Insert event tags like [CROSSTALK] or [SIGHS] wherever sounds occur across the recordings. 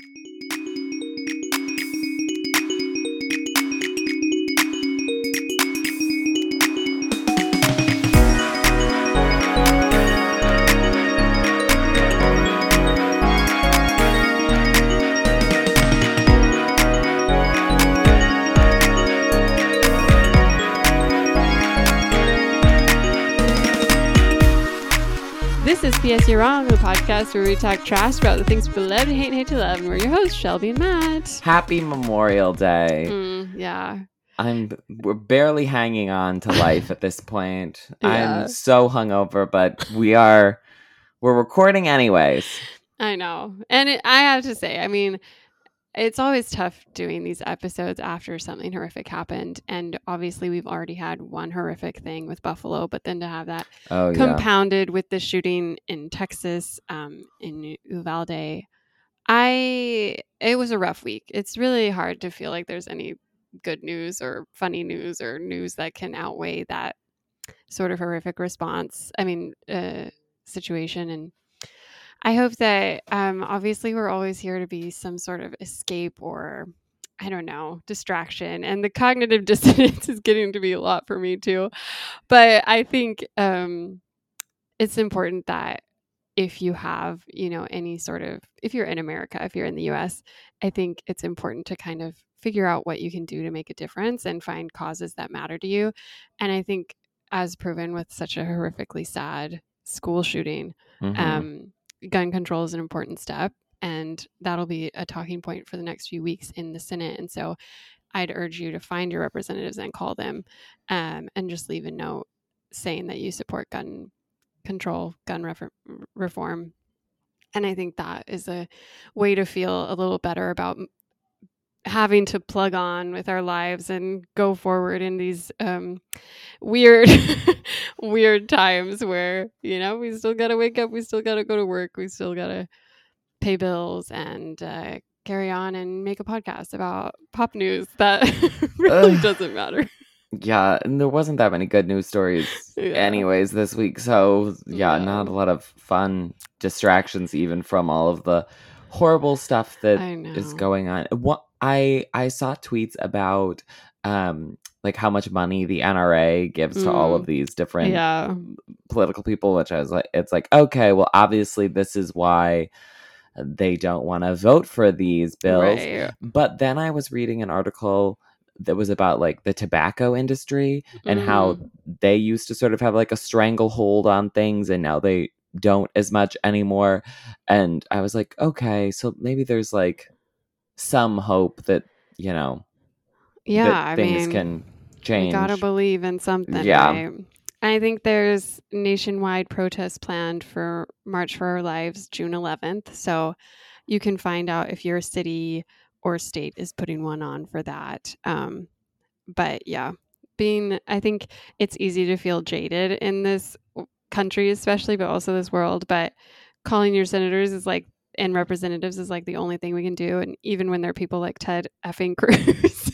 This PS You're Wrong, the podcast where we talk trash about the things we love to hate and hate to love. And we're your hosts, Shelby and Matt. Happy Memorial Day. Mm, yeah. I'm we're barely hanging on to life [LAUGHS] at this point. Yeah. I'm so hungover, but we are we're recording anyways. I know. And it, I have to say, I mean, it's always tough doing these episodes after something horrific happened. And obviously, we've already had one horrific thing with Buffalo, but then to have that Oh yeah. compounded with the shooting in Texas, um, in Uvalde, I it was a rough week. It's really hard to feel like there's any good news or funny news or news that can outweigh that sort of horrific response. I mean, uh, situation and. I hope that um, obviously we're always here to be some sort of escape or I don't know, distraction. And the cognitive [LAUGHS] dissonance is getting to be a lot for me too. But I think um, it's important that if you have, you know, any sort of, if you're in America, if you're in the US, I think it's important to kind of figure out what you can do to make a difference and find causes that matter to you. And I think, as proven with such a horrifically sad school shooting, Mhm. um, gun control is an important step and that'll be a talking point for the next few weeks in the senate and so i'd urge you to find your representatives and call them um, and just leave a note saying that you support gun control gun refer- reform and i think that is a way to feel a little better about having to plug on with our lives and go forward in these um, weird [LAUGHS] weird times where you know we still gotta wake up we still gotta go to work we still gotta pay bills and uh, carry on and make a podcast about pop news that [LAUGHS] really Ugh. doesn't matter Yeah, and there wasn't that many good news stories Yeah. anyways this week. So yeah, Yeah. not a lot of fun distractions even from all of the horrible stuff that is going on. What I I saw tweets about um like how much money the NRA gives to all Mm. of these different yeah political people, which I was like, it's like, okay, well, obviously this is why they don't want to vote for these bills. right. But then I was reading an article that was about like the tobacco industry and how Mhm. they used to sort of have like a stranglehold on things and now they don't as much anymore. And I was like, okay, so maybe there's like some hope that, you know, yeah things mean can change. You gotta believe in something. Yeah. right? I think there's nationwide protests planned for March for Our Lives, June 11th. So you can find out if your city or state is putting one on for that. Um, but yeah, being, I think it's easy to feel jaded in this country, especially, but also this world. But calling your senators is like, and representatives is like the only thing we can do. And even when there are people like Ted effing [LAUGHS] Cruz.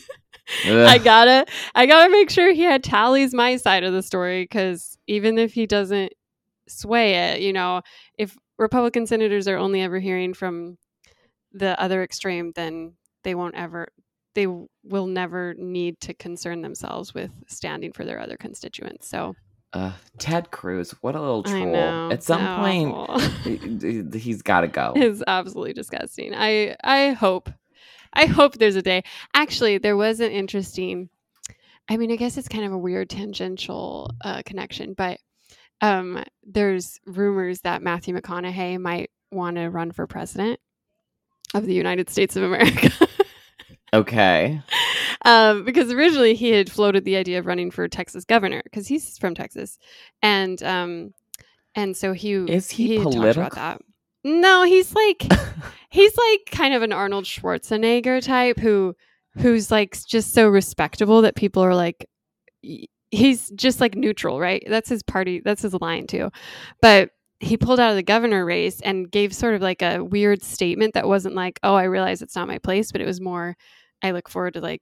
I gotta I gotta make sure he had tallies my side of the story because even if he doesn't sway it, you know, if Republican senators are only ever hearing from the other extreme, then they won't ever they will never need to concern themselves with standing for their other constituents. So Ugh, Ted Cruz, what a little troll. know At some point, [LAUGHS] awful. he's got to go. is absolutely disgusting. I I hope I hope there's a day. Actually, there was an interesting I mean, I guess it's kind of a weird tangential uh, connection, but um, there's rumors that Matthew McConaughey might want to run for president of the United States of America. [LAUGHS] Okay. Um, because originally he had floated the idea of running for Texas governor because he's from Texas, and um, and so he Is he talked political? about that. No, he's like he's like kind of an Arnold Schwarzenegger type who who's like just so respectable that people are like he's just like neutral, right? That's his party, that's his line too. But he pulled out of the governor race and gave sort of like a weird statement that wasn't like, "Oh, I realize it's not my place," but it was more I look forward to like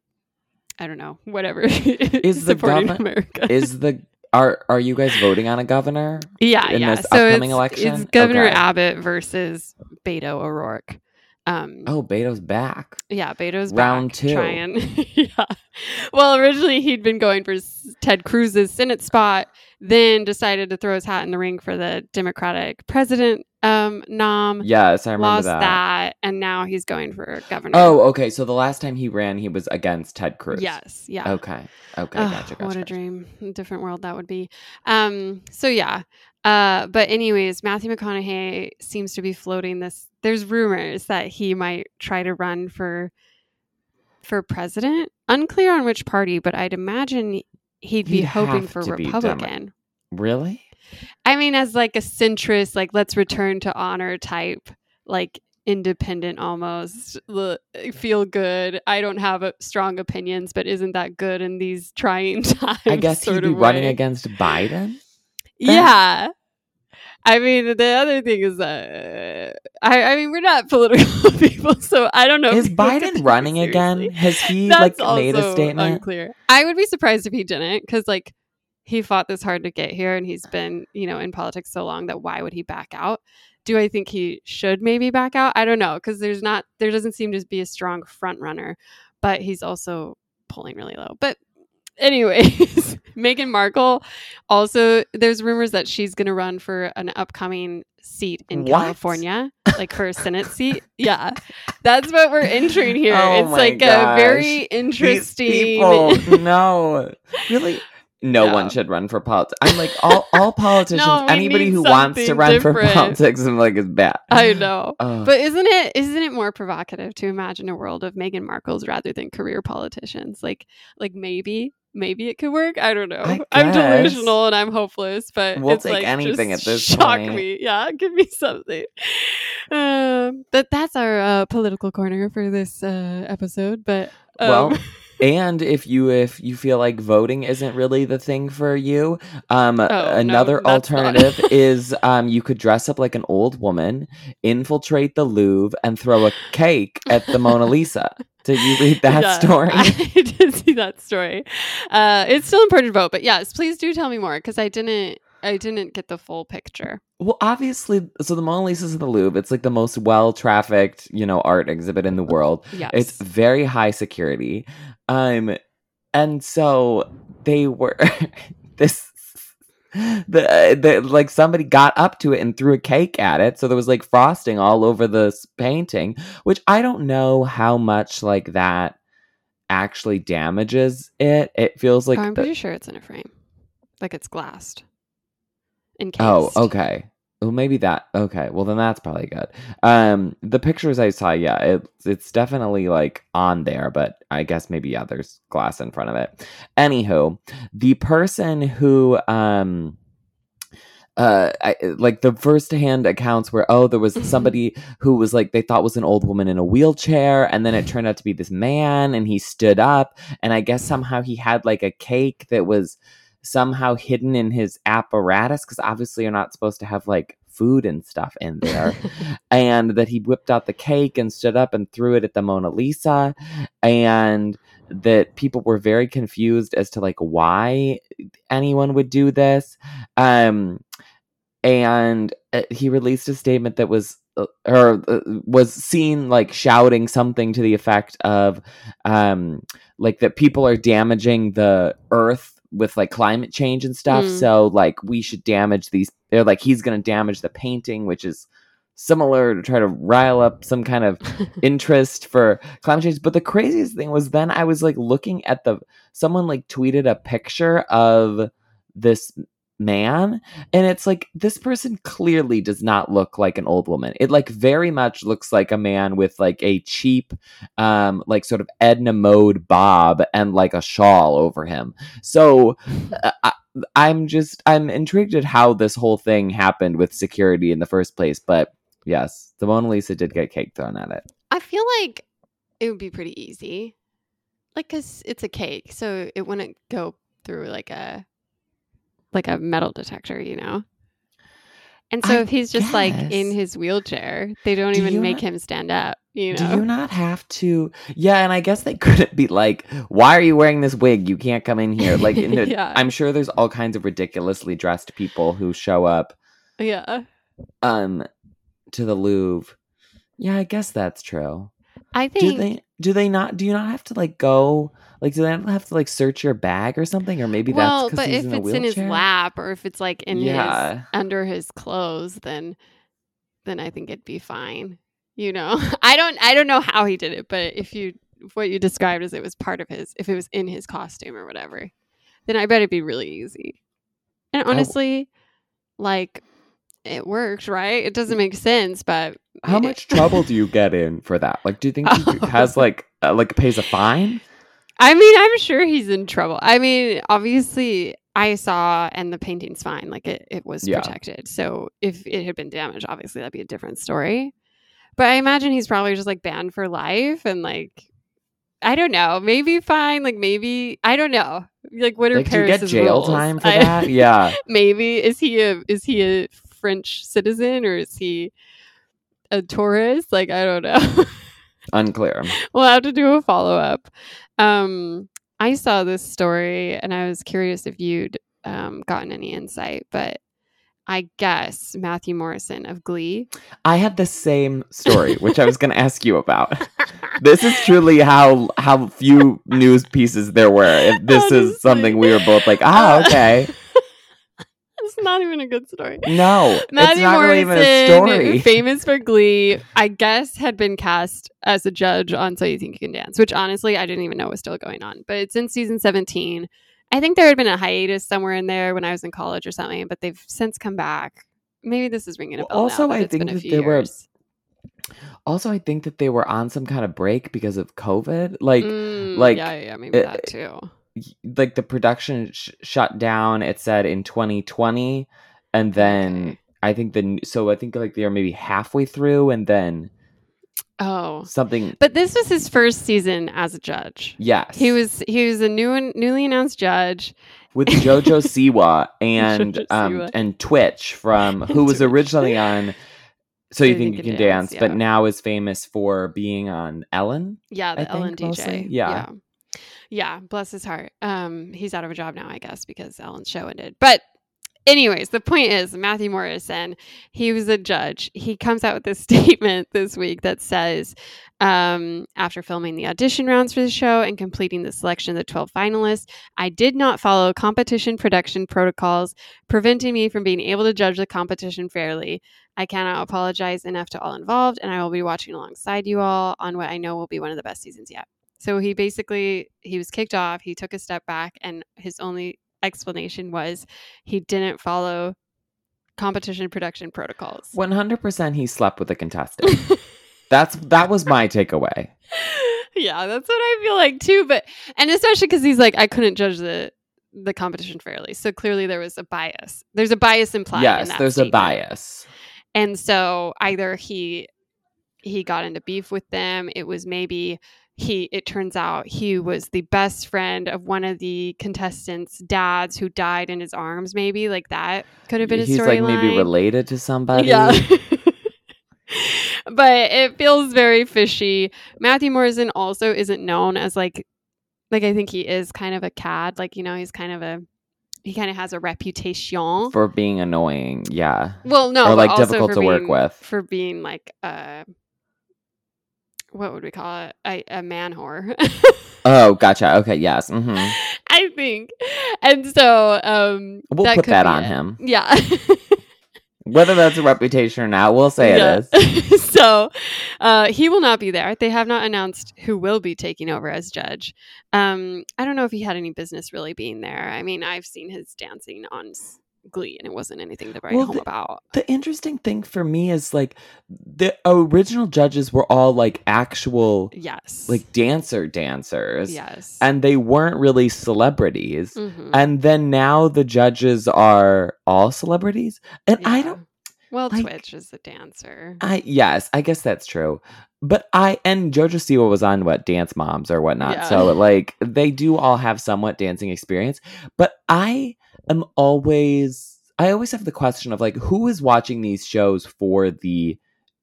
I don't know, whatever. [LAUGHS] Is the supporting govern- America. Is the are are you guys voting on a governor? Yeah, in yeah. this so upcoming it's, election? it's Governor Okay. Abbott versus Beto O'Rourke. Um, Oh, Beto's back. yeah, Beto's round back, two. Trying, [LAUGHS] yeah. Well, originally he'd been going for Ted Cruz's Senate spot, then decided to throw his hat in the ring for the Democratic president um, nom. Yes, I remember lost that. that. and now he's going for governor. Oh, okay. So the last time he ran, he was against Ted Cruz. yes, yeah. Okay. Okay. Ugh, gotcha. Gotcha. what a dream. A different world that would be. Um, so yeah. Uh, but anyways, Matthew McConaughey seems to be floating this. There's rumors that he might try to run for for president. Unclear on which party, but I'd imagine he'd be He'd hoping for to be Demo- Republican. Really? I mean, as like a centrist, like let's return to honor type, like independent almost, l- feel good. I don't have uh, strong opinions, but isn't that good in these trying [LAUGHS] times? I guess he'd be running way. against Biden. Yeah. I mean, the other thing is that I, I mean, we're not [LAUGHS] political [LAUGHS] people, so I don't know. Is people could take Biden running seriously. again? Has he That's like made a statement? Unclear. I would be surprised if he didn't, because like he fought this hard to get here, and he's been you know in politics so long that why would he back out? Do I think he should maybe back out? I don't know, because there's not there doesn't seem to be a strong front runner, but he's also polling really low. But anyways, [LAUGHS] Meghan Markle also there's rumors that she's going to run for an upcoming seat in What? California, like her Senate seat. Yeah. That's what we're entering here. Oh it's like gosh. a very These interesting people, no, [LAUGHS] really. No Yeah. one should run for politics. I'm like all all [LAUGHS] [LAUGHS] politicians. No, anybody who wants to run for politics, I'm like is bad. I know. Ugh. But isn't it isn't it more provocative to imagine a world of Meghan Markles rather than career politicians? Like like maybe maybe it could work. I don't know. I [LAUGHS] I'm delusional and I'm hopeless, but We'll it's take like anything at this point. shock point. me. Yeah, give me something. Um, but that's our uh, political corner for this uh, episode. But um, Well, and if you if you feel like voting isn't really the thing for you, um, no, another not. alternative is um, you could dress up like an old woman, infiltrate the Louvre, and throw a cake at the Mona Lisa. Did you read that Yeah, story? [LAUGHS] I did see that story. Uh, it's still important to vote, but yes, please do tell me more because I didn't. I didn't get the full picture. Well, obviously, so the Mona Lisa's in the Louvre. It's like the most well trafficked, you know, art exhibit in the world. Yes, It's very high security. Um and so they were [LAUGHS] this the, the like somebody got up to it and threw a cake at it so there was like frosting all over the painting which i don't know how much like that actually damages it it feels like I'm the- pretty sure it's in a frame, like it's glassed. Encased. Oh, okay. Well, maybe that. Okay. Well, then that's probably good. Um, the pictures I saw, yeah, it, it's definitely like on there, but I guess maybe yeah, there's glass in front of it. Anywho, the person who um. Uh, I, like the first-hand accounts where oh there was [LAUGHS] somebody who was like they thought was an old woman in a wheelchair and then it turned out to be this man and he stood up and I guess somehow he had like a cake that was somehow hidden in his apparatus because obviously you're not supposed to have like food and stuff in there. [LAUGHS] And that he whipped out the cake and stood up and threw it at the Mona Lisa. And that people were very confused as to like why anyone would do this. Um and uh, he released a statement that was uh, or uh, was seen like shouting something to the effect of um like that people are damaging the earth with like climate change and stuff Mm. so like we should damage these they're like he's going to damage the painting which is similar to try to rile up some kind of [LAUGHS] interest for climate change. But the craziest thing was then I was like looking at the someone like tweeted a picture of this man and it's like this person clearly does not look like an old woman. It like very much looks like a man with like a cheap um like sort of edna mode bob and like a shawl over him. So uh, I, i'm just i'm intrigued at how this whole thing happened with security in the first place but yes the mona lisa did get cake thrown at it. I feel like it would be pretty easy, like because it's a cake, so it wouldn't go through like a like a metal detector, you know. And so I if he's just like in his wheelchair, they don't Do even make not- him stand up, you Do know. you not have to? Yeah, and I guess they [LAUGHS] couldn't be like, "Why are you wearing this wig? You can't come in [LAUGHS] here." Like, no, Yeah. I'm sure there's all kinds of ridiculously dressed people who show up yeah. um to the Louvre Yeah, I guess that's true. I think. Do they do they not do you not have to like go like do they not have to like search your bag or something? Or maybe well, that's because but he's if in a it's in his lap or if it's like in his under his clothes, then then I think it'd be fine. You know, [LAUGHS] I don't I don't know how he did it, but if you what you described as it was part of his, if it was in his costume or whatever, then I bet it'd be really easy. And honestly, like it worked, right? It doesn't make sense, but How much trouble do you get in for that? Like, do you think he Oh. [LAUGHS] has like uh, like pays a fine? I mean, I'm sure he's in trouble. I mean, obviously, I saw and the painting's fine. Like it, it was Yeah. protected. So if it had been damaged, obviously that'd be a different story. But I imagine he's probably just like banned for life and like I don't know, maybe fine, like maybe I don't know. Like what are Like, do you get Paris's jail rules? time for I- that? [LAUGHS] Yeah. maybe is he a is he a French citizen or is he a tourist? Like I don't know. [LAUGHS] Unclear. we'll have to do a follow up. Um, I saw this story and I was curious if you'd um, gotten any insight, but I guess Matthew Morrison of Glee. I had the same story, which I was going to ask you about. [LAUGHS] This is truly how how few news pieces there were. If [LAUGHS] this Honestly. is something we were both like, ah, okay. [LAUGHS] it's not even a good story. No, [LAUGHS] it's not Morrison, really even a story. [LAUGHS] famous for Glee, I guess had been cast as a judge on So You Think You Can Dance, which honestly I didn't even know was still going on. But it's in season 17. I think there had been a hiatus somewhere in there when I was in college or something, but they've since come back. Maybe this is ringing a bell. now also, that I think that few there were. Also, I think that they were on some kind of break because of COVID. Like, Mm, like, yeah, yeah, maybe uh, that too. Like the production sh- shut down. It said in 2020, and then I think the so I think like they were maybe halfway through, and then Oh, something. but this was his first season as a judge. Yes, He was he was a new newly announced judge. with [LAUGHS] JoJo Siwa and JoJo um Siwa. and Twitch from [LAUGHS] who was originally on. [LAUGHS] So you think you can dance, but yeah. now is famous for being on Ellen. Yeah, I the Ellen think, DJ. Yeah. yeah. Yeah, bless his heart. Um, he's out of a job now, I guess, because Ellen's show ended. But anyways, the point is Matthew Morrison, he was a judge. He comes out with this [LAUGHS] statement this week that says, um, after filming the audition rounds for the show and completing the selection of the 12 finalists, I did not follow competition production protocols, preventing me from being able to judge the competition fairly. I cannot apologize enough to all involved, and I will be watching alongside you all on what I know will be one of the best seasons yet. So he basically he was kicked off. He took a step back, and his only explanation was he didn't follow competition production protocols. One hundred percent, he slept with a contestant. [LAUGHS] That's that was my takeaway. yeah, that's what I feel like too. But and especially because he's like, I couldn't judge the the competition fairly. So clearly there was a bias. There's a bias implied. in yes, that there's a bias. And so either he he got into beef with them. It was maybe he it turns out he was the best friend of one of the contestants' dads who died in his arms, maybe. Like that could have been a He's like maybe related to somebody. Yeah. [LAUGHS] but it feels very fishy. Matthew Morrison also isn't known as like like I think he is kind of a cad. Like, you know, he's kind of a he kind of has a reputation. for being annoying. Yeah. well, no, or, but like, also difficult to work with. For being like uh what would we call it? A, a man whore. [LAUGHS] Oh, gotcha. Okay. Yes. hmm I think. And so um We'll that put that on it. him. Yeah. [LAUGHS] Whether that's a reputation or not, we'll say Yeah. it is. [LAUGHS] so uh, he will not be there. They have not announced who will be taking over as judge. Um, I don't know if he had any business really being there. I mean, I've seen his dancing on Glee, and it wasn't anything to write Well, home the- about. The interesting thing for me is like the original judges were all like actual Yes. like dancer dancers. yes. And they weren't really celebrities. Mhm. And then now the judges are all celebrities. And I don't Well, like- Twitch is a dancer. I yes, I guess that's true. But I and Jojo Siwa was on what Dance Moms or whatnot. Yeah. So like they do all have somewhat dancing experience. But I am always I always have the question of like who is watching these shows for the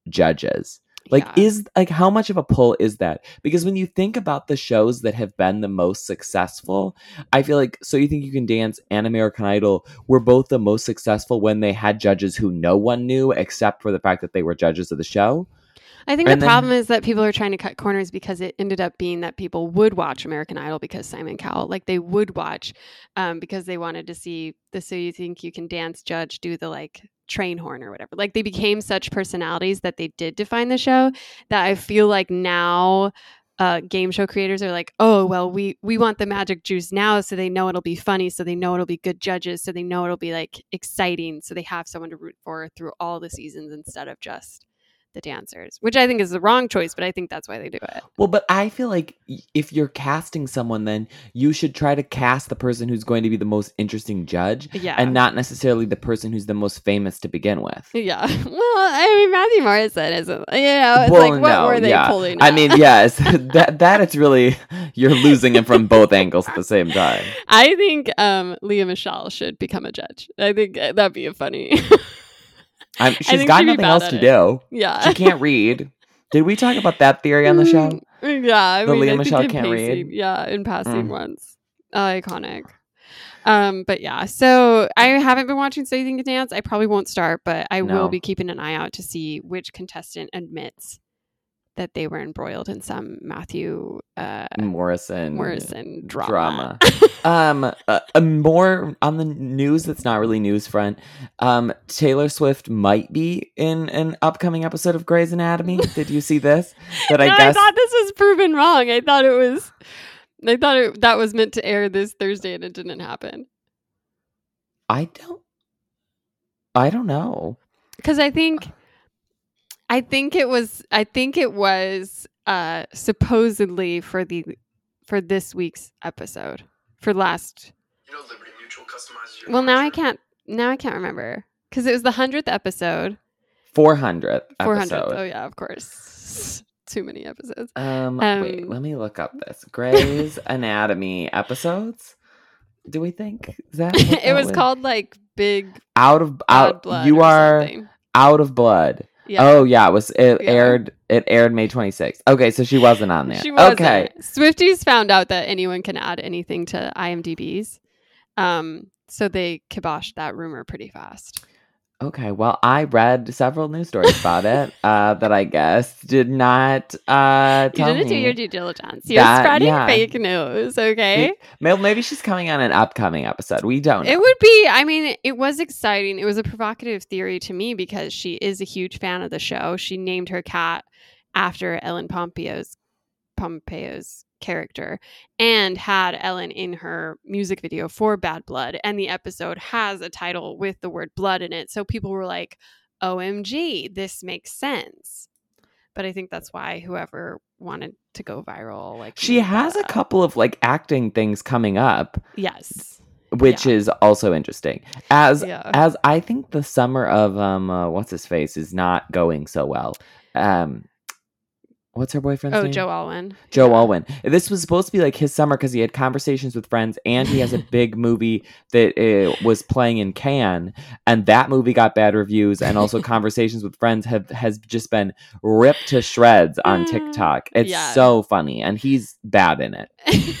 judges? Like Yeah. is like how much of a pull is that? Because when you think about the shows that have been the most successful, I feel like So You Think You Can Dance and American Idol were both the most successful when they had judges who no one knew except for the fact that they were judges of the show. I think And the then- problem is that people are trying to cut corners because it ended up being that people would watch American Idol because Simon Cowell, like they would watch um, because they wanted to see the So You Think You Can Dance judge do the like train horn or whatever. Like they became such personalities that they did define the show that I feel like now uh, game show creators are like, oh well, we we want the magic juice now, so they know it'll be funny, so they know it'll be good judges, so they know it'll be like exciting, so they have someone to root for through all the seasons instead of just the dancers, which I think is the wrong choice, but I think that's why they do it. Well, but I feel like if you're casting someone, then you should try to cast the person who's going to be the most interesting judge, Yeah. and not necessarily the person who's the most famous to begin with. yeah. [LAUGHS] Well, I mean, Matthew Morrison isn't, you know, it's Well, like, what no, were they yeah. pulling? I mean, yes, [LAUGHS] that that it's really you're losing it from both angles at the same time. [LAUGHS] I think um, Lea Michele should become a judge. I think uh, that'd be a funny. I'm, she's got nothing else to it. do. yeah. She can't [LAUGHS] read. Did we talk about that theory on the show? Mm, Yeah, I The mean, Lea Michele can't read? Yeah, in passing Mm. once. iconic. Um, but yeah, so I haven't been watching Think You Dance. I probably won't start, but I No. will be keeping an eye out to see which contestant admits that they were embroiled in some Matthew uh, Morrison. Morrison drama. drama. [LAUGHS] um uh, uh, more on the news that's not really news front um taylor swift might be in an upcoming episode of grey's anatomy did you see this [LAUGHS] that i No, guess I thought this was proven wrong. I thought it was. I thought it, that was meant to air this Thursday, and it didn't happen. i don't i don't know because I think I think it was I think it was uh supposedly for the for this week's episode for last You know Liberty Mutual customizes your well now I can't now I can't remember because it was the hundredth episode. 400th four hundredth oh yeah of course. [LAUGHS] Too many episodes. Um, wait Um, let me look up this. Grey's [LAUGHS] anatomy episodes? Do we think is that [LAUGHS] it that was called like big out of out blood you or are something. out of blood yeah Oh yeah, it was it Yeah. aired it aired May 26th. Okay, so she wasn't on there. [LAUGHS] She was okay. Swifties found out that anyone can add anything to IMDb's. Um, so they kiboshed that rumor pretty fast. Okay. Well, I read several news stories about it [LAUGHS] uh, that I guess did not uh, You didn't do your due diligence. You're that- spreading yeah. fake news, okay? Maybe she's coming on an upcoming episode. We don't. Know. It would be, I mean, it was exciting. It was a provocative theory to me because she is a huge fan of the show. She named her cat after Ellen Pompeo's Pompeo's character and had Ellen in her music video for Bad Blood. And the episode has a title with the word blood in it. So people were like, OMG, this makes sense. But I think that's why whoever wanted to go viral, like she has a up. couple of like acting things coming up, Yes. which is also interesting. As Yeah. as I think the summer of um uh, what's his face is not going so well. Um, what's her boyfriend's Oh, name? Joe Alwyn. Joe Yeah. Alwyn. This was supposed to be like his summer because he had conversations with friends, and he has a [LAUGHS] big movie that uh, was playing in Cannes, and that movie got bad reviews. And also, [LAUGHS] conversations with friends have has just been ripped to shreds on Mm, TikTok. It's yeah. so funny, and he's bad in it. [LAUGHS]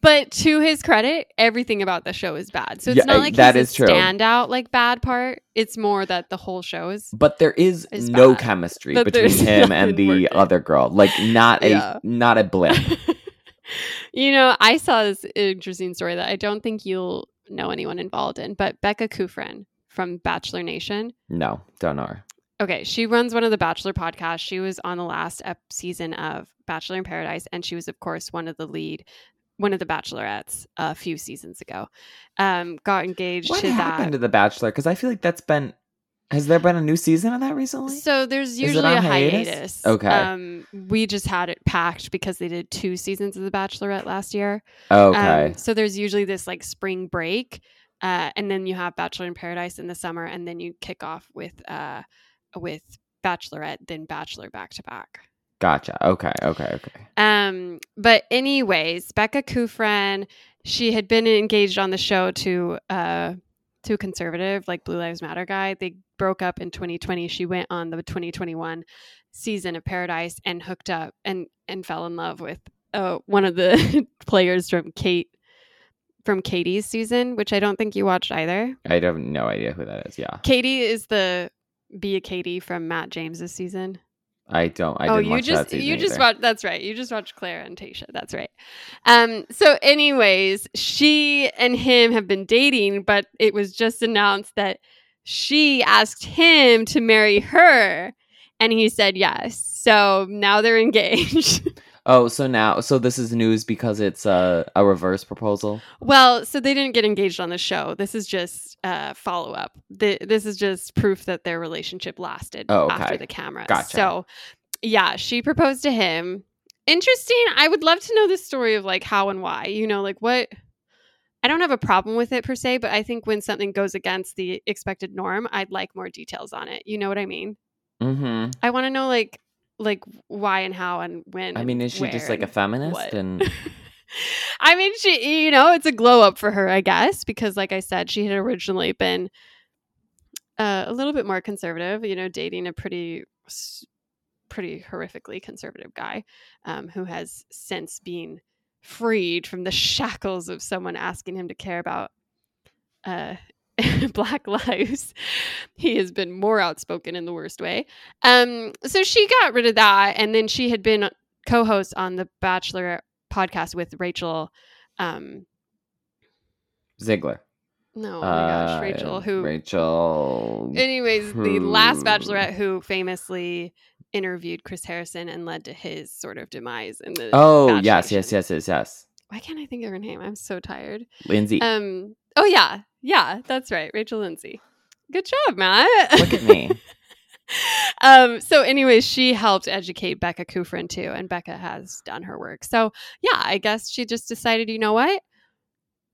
but to his credit, everything about the show is bad. So it's Yeah, not like that he's is a true. standout like bad part. It's more that the whole show is But there is It's no bad. chemistry But between [LAUGHS] him and the working. other girl. Like not a Yeah. not a blip. [LAUGHS] you know, I saw this interesting story that I don't think you'll know anyone involved in, but Becca Kufrin from Bachelor Nation. No, don't know her. Okay, she runs one of the Bachelor podcasts. She was on the last ep- season of Bachelor in Paradise, and she was, of course, one of the lead, one of the Bachelorettes a few seasons ago. Um, got engaged What to happened that. to The Bachelor? Because I feel like that's been. Has there been a new season of that recently? So there's usually a hiatus? hiatus. Okay. Um, we just had it packed because they did two seasons of The Bachelorette last year. okay. Um, so there's usually this like spring break, uh, and then you have Bachelor in Paradise in the summer, and then you kick off with uh, with Bachelorette, then Bachelor back to back. Gotcha. Okay. Okay. Okay. Um, but anyways, Becca Kufrin, she had been engaged on the show to uh to a conservative like Blue Lives Matter guy. They broke up in 2020. She went on the 2021 season of Paradise and hooked up and and fell in love with uh, one of the [LAUGHS] players from Kate from Katie's season, which I don't think you watched either. I have no idea who that is. Yeah. Katie is the be a Katie from Matt James's season. I don't. I oh, didn't you watch just you just watched. That's right. You just watched Clare and Tayshia. That's right. Um. So, anyways, she and him have been dating, but it was just announced that she asked him to marry her, and he said yes. So now they're [LAUGHS] engaged. Oh, so now, so this is news because it's a a reverse proposal. well, so they didn't get engaged on the show. This is just uh, follow up. Th- this is just proof that their relationship lasted Oh, okay. after the camera. Gotcha. So, yeah, she proposed to him. Interesting. I would love to know the story of like how and why. You know, like what. I don't have a problem with it per se, but I think when something goes against the expected norm, I'd like more details on it. You know what I mean? Mm-hmm. I want to know like like why and how and when. I mean, is she just like a feminist? what. And [LAUGHS] I mean, she, you know, it's a glow up for her, I guess, because like I said, she had originally been uh, a little bit more conservative, you know, dating a pretty, pretty horrifically conservative guy um, who has since been freed from the [LAUGHS] shackles of someone asking him to care about uh, [LAUGHS] black lives. He has been more outspoken in the worst way. Um, so she got rid of that, and then she had been co-host on the Bachelor podcast with Rachel. Um, Ziegler. no, oh my gosh, Uh, Rachel, who Rachel. Anyways, the last bachelorette who famously interviewed Chris Harrison and led to his sort of demise in the Oh yes, yes, yes, yes, yes. Why can't I think of her name? I'm so tired. Lindsay. Um oh yeah. Yeah, that's right. Rachel Lindsay. Good job, Matt. Look at me. [LAUGHS] um so anyways, she helped educate Becca Kufrin too and Becca has done her work. So, yeah, I guess she just decided, you know what?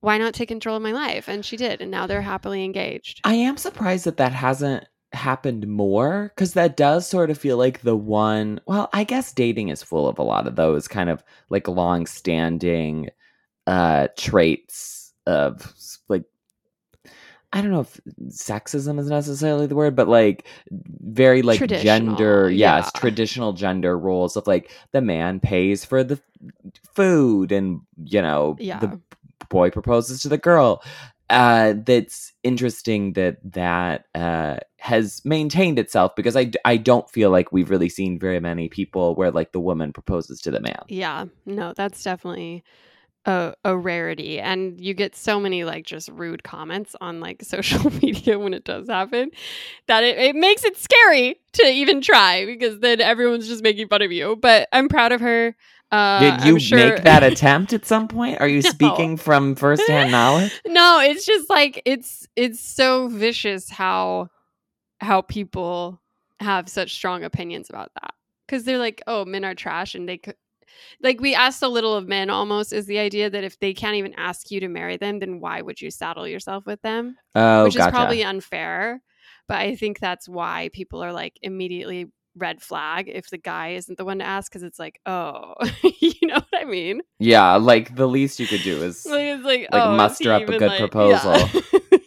Why not take control of my life? And she did, and now they're happily engaged. I am surprised that that hasn't happened more because that does sort of feel like the one. Well, I guess dating is full of a lot of those kind of like long-standing uh traits of like I don't know if sexism is necessarily the word, but like very like gender, yes, yeah. traditional gender roles of like the man pays for the food and you know Yeah. the boy proposes to the girl. Uh, that's interesting that that uh, has maintained itself because I, I don't feel like we've really seen very many people where like the woman proposes to the man. Yeah, no, that's definitely a, a rarity. And you get so many like just rude comments on like [LAUGHS] social media when it does happen that it, it makes it scary to even try because then everyone's just making fun of you. But I'm proud of her. Uh, Did you sure- make that attempt at some point? Are you [LAUGHS] No. speaking from firsthand knowledge? [LAUGHS] no, it's just like it's it's so vicious how how people have such strong opinions about that because they're like, oh, men are trash, and they could like we ask so little of men. Almost is the idea that if they can't even ask you to marry them, then why would you saddle yourself with them? Oh, Which gotcha. is probably unfair, but I think that's why people are like immediately red flag if the guy isn't the one to ask because it's like, oh, [LAUGHS] you know what I mean? yeah, like the least you could do is Like like, Like, oh, muster up a good like- proposal. Yeah. [LAUGHS]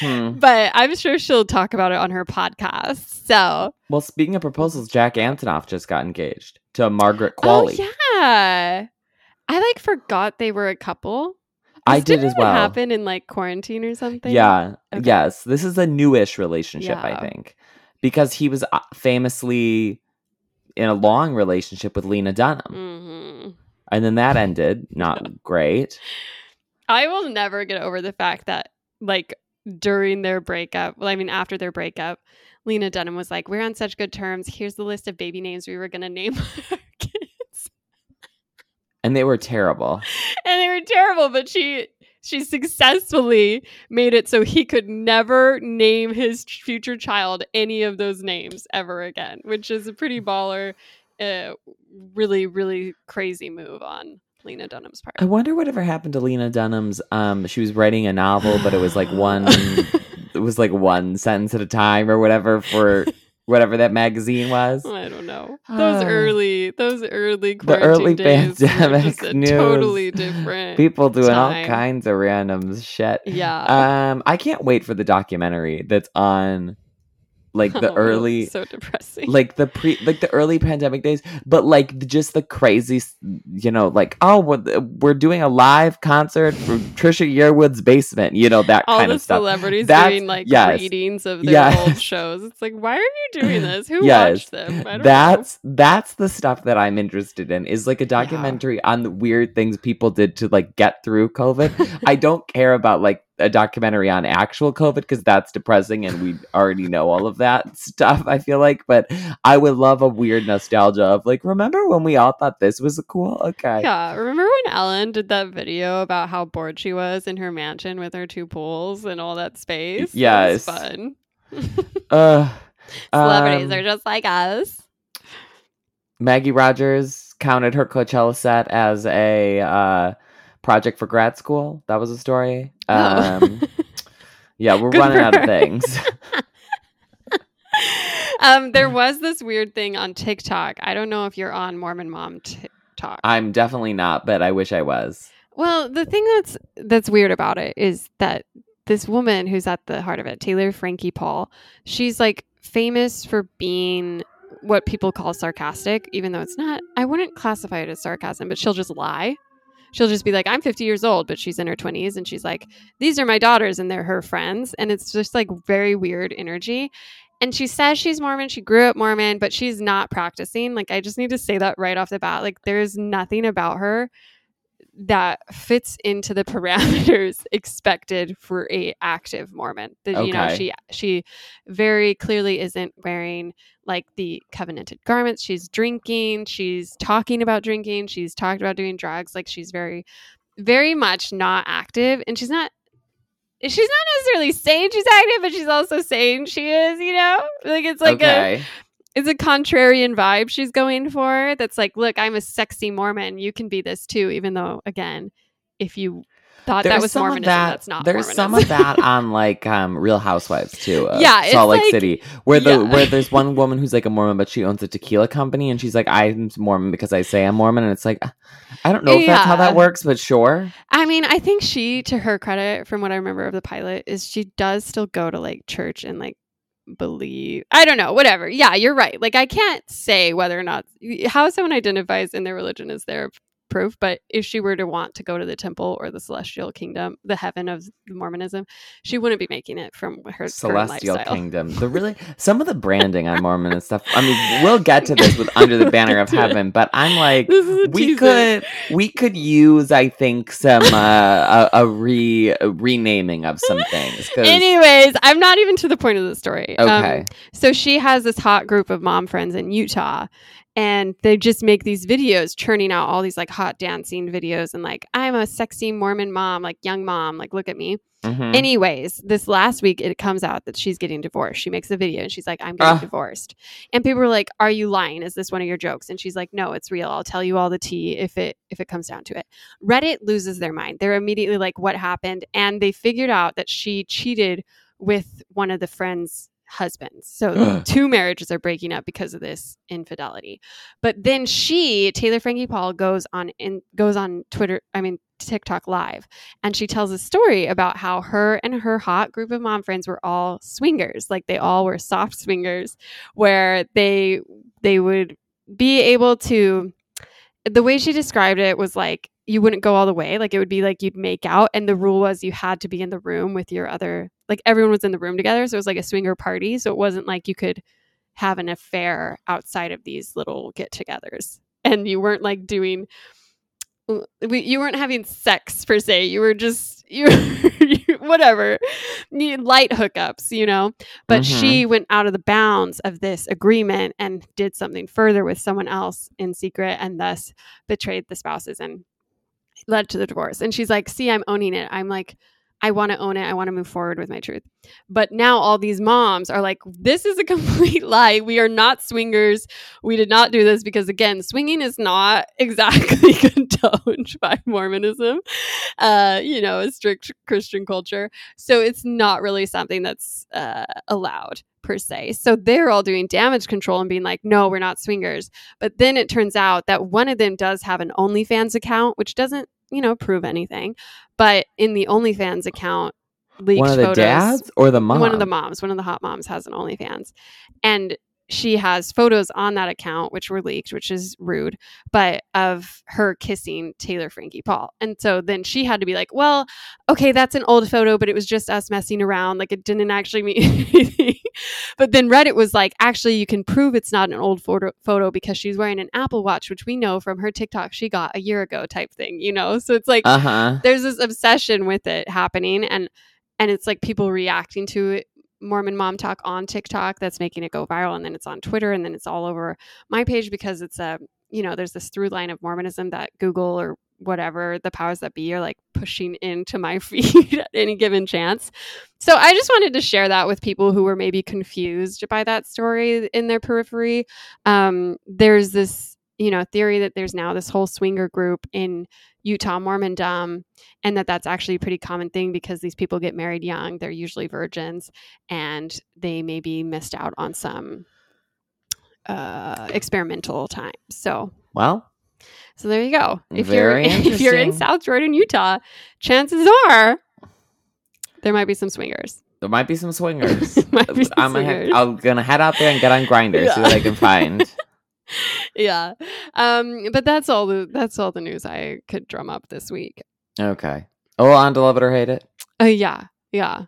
Hmm. But I'm sure she'll talk about it on her podcast. So, Well, speaking of proposals, Jack Antonoff just got engaged to Margaret Qualley. oh yeah, I like forgot they were a couple. I This did didn't as well. Happen in like quarantine or something. Yeah. Okay. Yes. This is a newish relationship, I think. Because he was uh, famously in a long relationship with Lena Dunham. hmm And then that ended not [LAUGHS] great. I will never get over the fact that like during their breakup, well, I mean after their breakup, Lena Dunham was like, "We're on such good terms. Here's the list of baby names we were gonna name [LAUGHS] our kids." And they were terrible. [LAUGHS] and they were terrible but she she successfully made it so he could never name his future child any of those names ever again which is a pretty baller uh, really really crazy move on lena dunham's part I wonder whatever happened to Lena Dunham's um she was writing a novel, but it was like one [LAUGHS] was like one sentence at a time or whatever for [LAUGHS] whatever that magazine was. I don't know. [SIGHS] Those Ah. early, those early The early days pandemic news. totally different. People doing all kinds of random shit. yeah, Um, I can't wait for the documentary that's on like the [LAUGHS] Oh, early so depressing. like the pre like the early pandemic days but like just the crazy you know like oh we're, we're doing a live concert from trisha yearwood's basement you know that all kind of stuff celebrities That's- doing like yes. readings of their Yes. old shows. It's like, why are you doing [LAUGHS] this? Who Yes. watched them? I don't that's that's the stuff that i'm interested in is like a documentary on the weird things people did to like get through covid i don't care about like a documentary on actual covid because that's depressing and we already know all of that [LAUGHS] stuff i feel like but i would love a weird nostalgia of like remember when we all thought this was cool okay Yeah, remember when Ellen did that video about how bored she was in her mansion with her two pools and all that space? That Yes. was fun. [LAUGHS] uh Celebrities um, are just like us. Maggie Rogers counted her Coachella set as a uh, project for grad school. That was a story. Oh. Um, yeah, we're [LAUGHS] Good running out of things. [LAUGHS] um, there [LAUGHS] was this weird thing on TikTok. I don't know if you're on Mormon Mom TikTok. I'm definitely not, but I wish I was. Well, the thing that's that's weird about it is that this woman who's at the heart of it, Taylor Frankie Paul, she's like famous for being what people call sarcastic, even though it's not. I wouldn't classify it as sarcasm, but she'll just lie. She'll just be like, "I'm 50 years old," but she's in her 20s, and she's like, "These are my daughters, and they're her friends," and it's just like very weird energy. And she says she's Mormon. She grew up Mormon, but she's not practicing. Like, I just need to say that right off the bat. Like, there's nothing about her that fits into the [LAUGHS] parameters expected for a active Mormon. That you know, she she very clearly isn't wearing like the covenanted garments. She's drinking. She's talking about drinking. She's talked about doing drugs. Like she's very, very much not active, and she's not. She's not necessarily saying she's active, but she's also saying she is. You know, like it's like a okay. It's a contrarian vibe she's going for that's like look i'm a sexy mormon you can be this too even though again if you thought that was mormonism that- that's not There's some of that [LAUGHS] on like um, Real Housewives too. Yeah, it's Salt Lake like- City, where the yeah. where there's one [LAUGHS] woman who's like a Mormon, but she owns a tequila company, and she's like, I'm Mormon because I say I'm Mormon, and it's like, I don't know if that's how that works, but sure. i mean i think she to her credit from what i remember of the pilot is she does still go to like church and like believe i don't know whatever. Yeah you're right. Like i can't say whether or not how someone identifies in their religion is their proof but if she were to want to go to the temple or the celestial kingdom the heaven of mormonism she wouldn't be making it from her Celestial. Kingdom. The really [LAUGHS] some of the branding on Mormon and stuff. I mean, we'll get to this with Under the [LAUGHS] Banner of Get to it. Heaven, but I'm like, This is a we teaser. could we could use, I think, some uh, a, a re a renaming of some things. 'cause- Anyways, I'm not even to the point of the story. Um, okay, so she has this hot group of mom friends in Utah, and they just make these videos, churning out all these like hot dancing videos, and like I'm a sexy Mormon mom, like young mom, like look at me. Mhm. Anyways, this last week it comes out that she's getting divorced. She makes a video and she's like, I'm getting Ah. divorced. And people were like, Are you lying? Is this one of your jokes? And she's like, No, it's real. I'll tell you all the tea if it if it comes down to it. Reddit loses their mind. They're immediately like, What happened? And they figured out that she cheated with one of the friends' husbands. So two marriages are breaking up because of this infidelity. But then she, Taylor Frankie Paul, goes on in goes on Twitter, I mean TikTok live and she tells a story about how her and her hot group of mom friends were all swingers like they all were soft swingers where they they would be able to the way she described it was like you wouldn't go all the way like it would be like you'd make out and the rule was you had to be in the room with your other like everyone was in the room together so it was like a swinger party so it wasn't like you could have an affair outside of these little get-togethers and you weren't like doing you weren't having sex per se. You were just [LAUGHS] you, whatever, you, light hookups, you know. But Mhm. she went out of the bounds of this agreement and did something further with someone else in secret, and thus betrayed the spouses and led to the divorce. And she's like, "See, I'm owning it. I'm like." I want to own it. I want to move forward with my truth. But now all these moms are like, this is a [LAUGHS] complete lie. We are not swingers we did not do this because again swinging is not [LAUGHS] exactly [LAUGHS] condoned by mormonism uh you know a strict christian culture so it's not really something that's uh allowed per se so they're all doing damage control and being like no we're not swingers but then it turns out that one of them does have an onlyfans account which doesn't you know prove anything but in the onlyfans account leaked One of the photos. dads or the mom? One of the moms, one of the hot moms has an OnlyFans. And she has photos on that account, which were leaked, which is rude, but of her kissing Taylor Frankie Paul. And so then she had to be like, well, okay, that's an old photo, but it was just us messing around. Like it didn't actually mean [LAUGHS] anything. [LAUGHS] but then Reddit was like, actually, you can prove it's not an old photo, photo because she's wearing an Apple Watch, which we know from her TikTok she got a year ago type thing, you know? So it's like, Uh huh. there's this obsession with it happening and and it's like people reacting to it Mormon mom talk on TikTok that's making it go viral and then it's on Twitter and then it's all over my page because it's a you know there's this through line of Mormonism that Google or whatever the powers that be are like pushing into my [LAUGHS] feed at any given chance. So I just wanted to share that with people who were maybe confused by that story in their periphery. Um, there's this you know theory that there's now this whole swinger group in Utah Mormondom, and that that's actually a pretty common thing because these people get married young. They're usually virgins, and they maybe missed out on some uh, experimental time. So, Well, so there you go. If Very you're [LAUGHS] if you're in. South Jordan, Utah, chances are there might be some swingers. there might be some [LAUGHS] swingers. Be I'm gonna, swingers. I'm gonna head out there and get on Grindr, see what I can find. [LAUGHS] yeah, um, but that's all the that's all the news I could drum up this week. Okay. Oh, on to love it or hate it. Uh, yeah, yeah.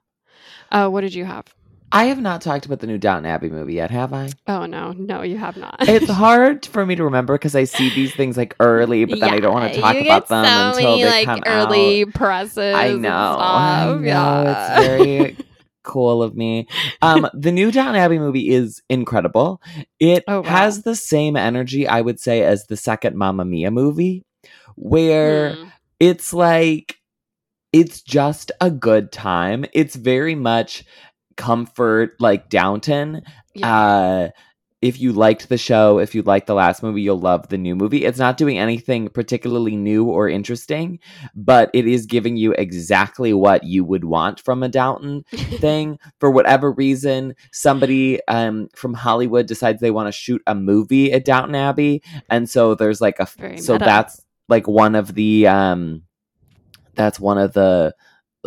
Uh, what did you have? I have not talked about the new Downton Abbey movie yet, have I? Oh no, no, you have not. It's [LAUGHS] hard for me to remember because I see these things like early, but then I don't want to talk about them so until many, they like come early out. presses. I and know. I know. Yeah. It's very cool of me. Um, [LAUGHS] the new Downton Abbey movie is incredible. It Oh, wow. has the same energy, I would say, as the second Mamma Mia movie, where Hmm. it's like it's just a good time. It's very much comfort like Downton. Yeah. Uh if you liked the show, if you liked the last movie, you'll love the new movie. It's not doing anything particularly new or interesting, but it is giving you exactly what you would want from a Downton [LAUGHS] thing. For whatever reason, somebody um, from Hollywood decides they want to shoot a movie at Downton Abbey, and so there's like a Very so meta. that's like one of the um, that's one of the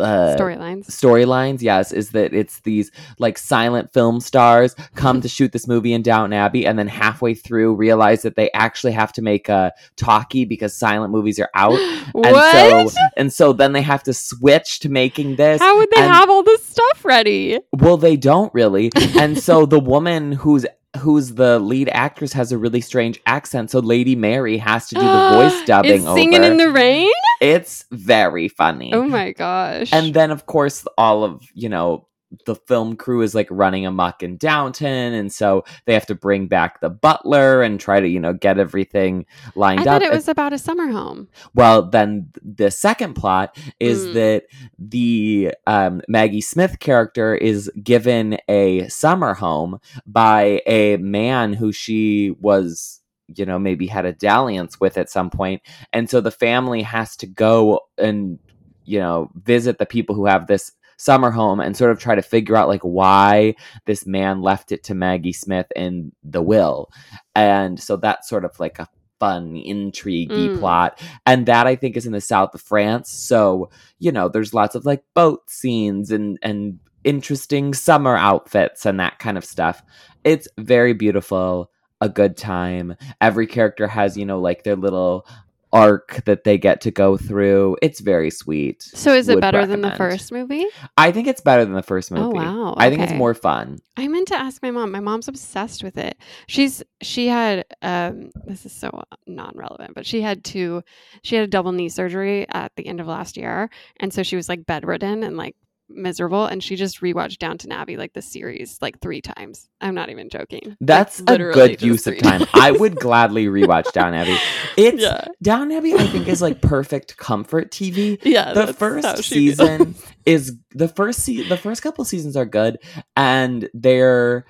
uh, Storylines. storylines yes is that it's these like silent film stars come to shoot this movie in downton abbey and then halfway through realize that they actually have to make a talkie because silent movies are out [GASPS] and so and so then they have to switch to making this How would they and- have all this stuff ready? well they don't really [LAUGHS] and so the woman who's who's the lead actress has a really strange accent so lady mary has to do the voice [GASPS] dubbing Is singing over in the rain? It's very funny Oh my gosh. and then of course all of you know the film crew is like running amok in downton and so they have to bring back the butler and try to you know get everything lined I up thought it And- was about a summer home. well then the second plot is Mm. that the um, maggie smith character is given a summer home by a man who she was you know maybe had a dalliance with at some point. And so the family has to go and you know visit the people who have this summer home and sort of try to figure out like why this man left it to maggie smith in the will. And so that's sort of like a fun intriguey Mm. plot. And that i think is in the south of france. So you know there's lots of like boat scenes and and interesting summer outfits and that kind of stuff. It's very beautiful a good time every character has you know like their little arc that they get to go through it's very sweet So is it Would better than the first movie? i think it's better than the first movie. Oh movie wow. i think it's more fun I meant to ask my mom. My mom's obsessed with it. She's she had um this is so non-relevant, but she had two she had a double knee surgery at the end of last year, and so she was like bedridden and like miserable and she just rewatched Downton Abbey like the series like 3 times. I'm not even joking. Like, that's a good use of time i would gladly rewatch down abbey [LAUGHS] it's yeah. down abbey i think is like [LAUGHS] perfect comfort tv Yeah. the first season is the first se- the first couple seasons are good and they're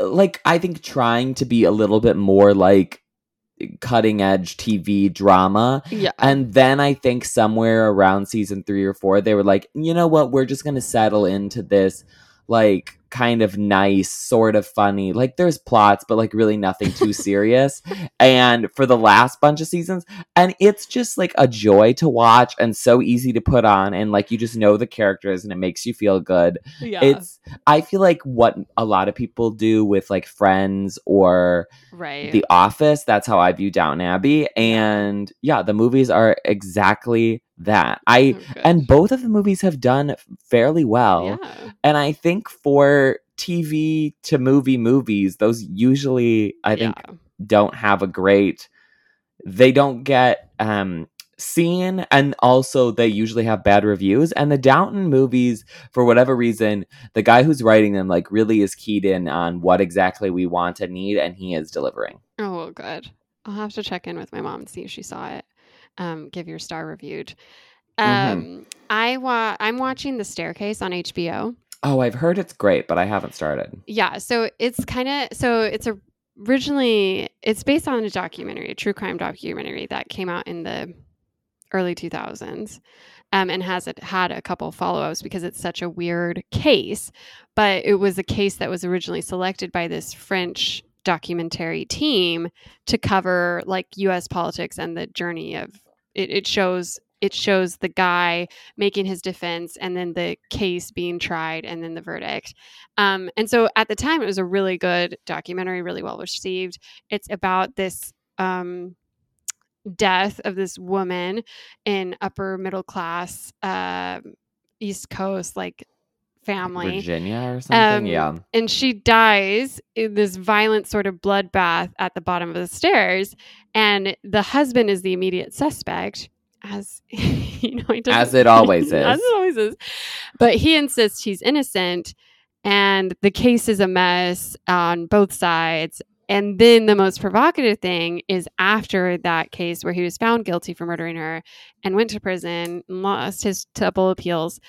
like i think trying to be a little bit more like cutting edge tv drama yeah. and then i think somewhere around season 3 or 4 they were like you know what we're just going to settle into this like kind of nice, sort of funny. Like there's plots, but like really nothing too [LAUGHS] serious. and for the last bunch of seasons, and it's just like a joy to watch and so easy to put on and like you just know the characters and it makes you feel good. Yeah. It's I feel like what a lot of people do with like Friends or right. The Office, that's how I view Downton Abbey and yeah, the movies are exactly that. I Oh, and both of the movies have done fairly well. yeah. And I think for TV to movie movies, those usually I think Yeah. don't have a great they don't get um seen and also they usually have bad reviews and the Downton movies for whatever reason the guy who's writing them like really is keyed in on what exactly we want and need and he is delivering. Oh, well, good. I'll have to check in with my mom and see if she saw it. Um, give your star reviewed. Um, Mhm. I wa- I'm watching The Staircase on HBO. Oh, I've heard it's great, but I haven't started. Yeah, so it's kind of so it's a, originally it's based on a documentary, a true crime documentary that came out in the early 2000s. Um, and has it had a couple follow-ups because it's such a weird case but it was a case that was originally selected by this french documentary team to cover like us politics and the journey of it, it shows it shows the guy making his defense and then the case being tried and then the verdict. Um, and so at the time it was a really good documentary really well received. It's about this um, death of this woman in upper middle class uh, east coast like family Virginia or something? Um, yeah. and she dies in this violent sort of bloodbath at the bottom of the stairs and the husband is the immediate suspect as [LAUGHS] you know he As it always [LAUGHS] is. as it always is but he insists he's innocent and the case is a mess on both sides and then the most provocative thing is after that case where he was found guilty for murdering her and went to prison and lost his double appeals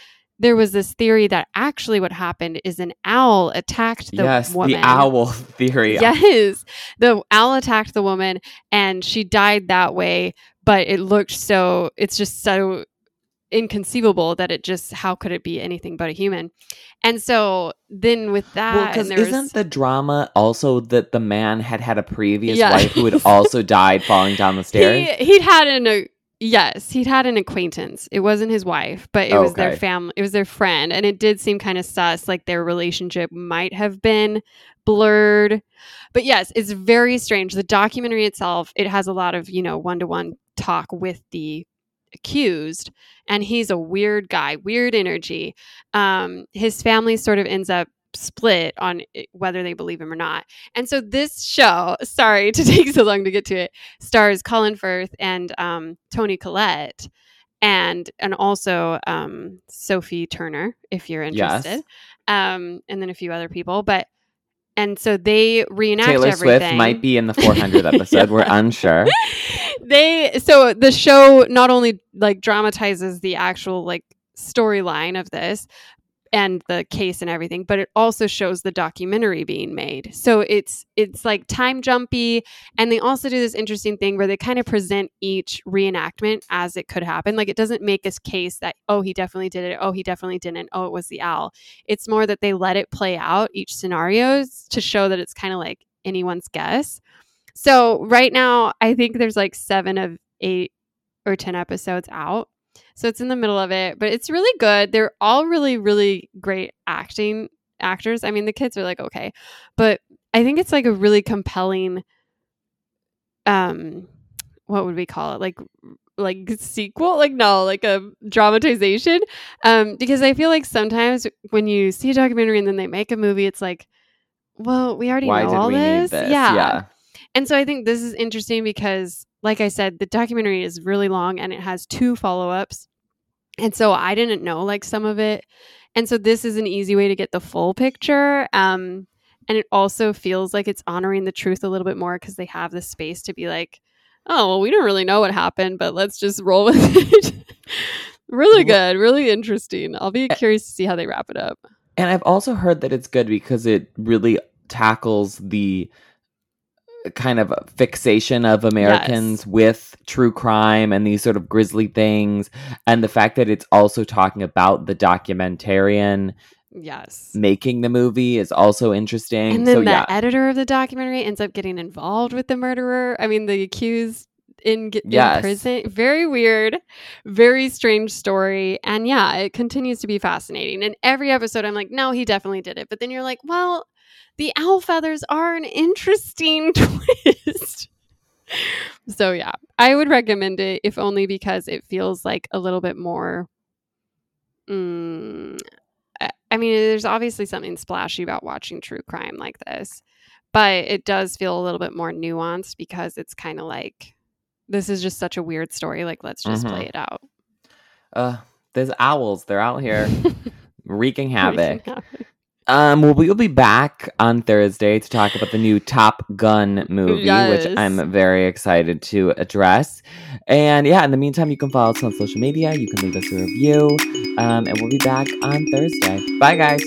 there was this theory that actually what happened is an owl attacked the yes, woman. Yes, the owl [LAUGHS] theory. [LAUGHS] Yes. The owl attacked the woman and she died that way, but it looked so it's just so inconceivable that it just how could it be anything but a human? And so then with that Well, there isn't was- the drama also that the man had had a previous Yeah. wife who had [LAUGHS] also died falling down the stairs? He, he'd had an uh, yes, he'd had an acquaintance. It wasn't his wife, but it was their family. It was their friend, and it did seem kind of sus, like their relationship might have been blurred. But yes, it's very strange. The documentary itself, it has a lot of you know one to one talk with the accused and he's a weird guy weird energy um his family sort of ends up split on whether they believe him or not and so this show sorry to [LAUGHS] take so long to get to it stars colin firth and um tony collette and and also um sophie turner if you're Yes. interested um and then a few other people but and so they reenact Taylor everything Swift might be in the [LAUGHS] 400th episode. We're unsure. [LAUGHS] they so the show not only like dramatizes the actual like storyline of this and the case and everything but it also shows the documentary being made. So it's it's like time jumpy and they also do this interesting thing where they kind of present each reenactment as it could happen. Like it doesn't make this case that oh he definitely did it oh he definitely didn't oh it was the owl. It's more that they let it play out each scenarios to show that it's kind of like anyone's guess. So right now, I think there's like seven of eight or 10 episodes out. So it's in the middle of it, but it's really good. They're all really, really great acting actors. I mean, the kids are like, okay, but I think it's like a really compelling, um, what would we call it? Like, like sequel like no like a dramatization um because i feel like sometimes when you see a documentary and then they make a movie it's like well we already Why know all this this? yeah yeah. And so I think this is interesting because, like I said, the documentary is really long and it has two follow ups. And so I didn't know like some of it. And so this is an easy way to get the full picture. Um, and it also feels like it's honoring the truth a little bit more because they have the space to be like, oh, well, we don't really know what happened, but let's just roll with it. [LAUGHS] really good, really interesting. I'll be curious to see how they wrap it up. And I've also heard that it's good because it really tackles the kind of fixation of Americans with true crime and these sort of grisly things and the fact that it's also talking about the documentarian Yes. making the movie is also interesting. And then so the yeah, editor of the documentary ends up getting involved with the murderer. I mean, the accused in, in Yes. prison. Very weird, very strange story. And yeah, it continues to be fascinating. And every episode, I'm like, no, he definitely did it. But then you're like, well, the owl feathers are an interesting [LAUGHS] twist. so yeah, I would recommend it if only because it feels like a little bit more. Mm, I- mean, there's obviously something splashy about watching true crime like this, but it does feel a little bit more nuanced because it's kind of like this is just such a weird story. Like, let's just Mhm. play it out. uh, there's owls. They're out here [LAUGHS] wreaking havoc. Havoc. Um, well, we'll be back on Thursday to talk about the new Top Gun movie, which I'm very excited to address. And yeah, in the meantime, you can follow us on social media. You can leave us a review. Um, and we'll be back on Thursday. Bye, guys.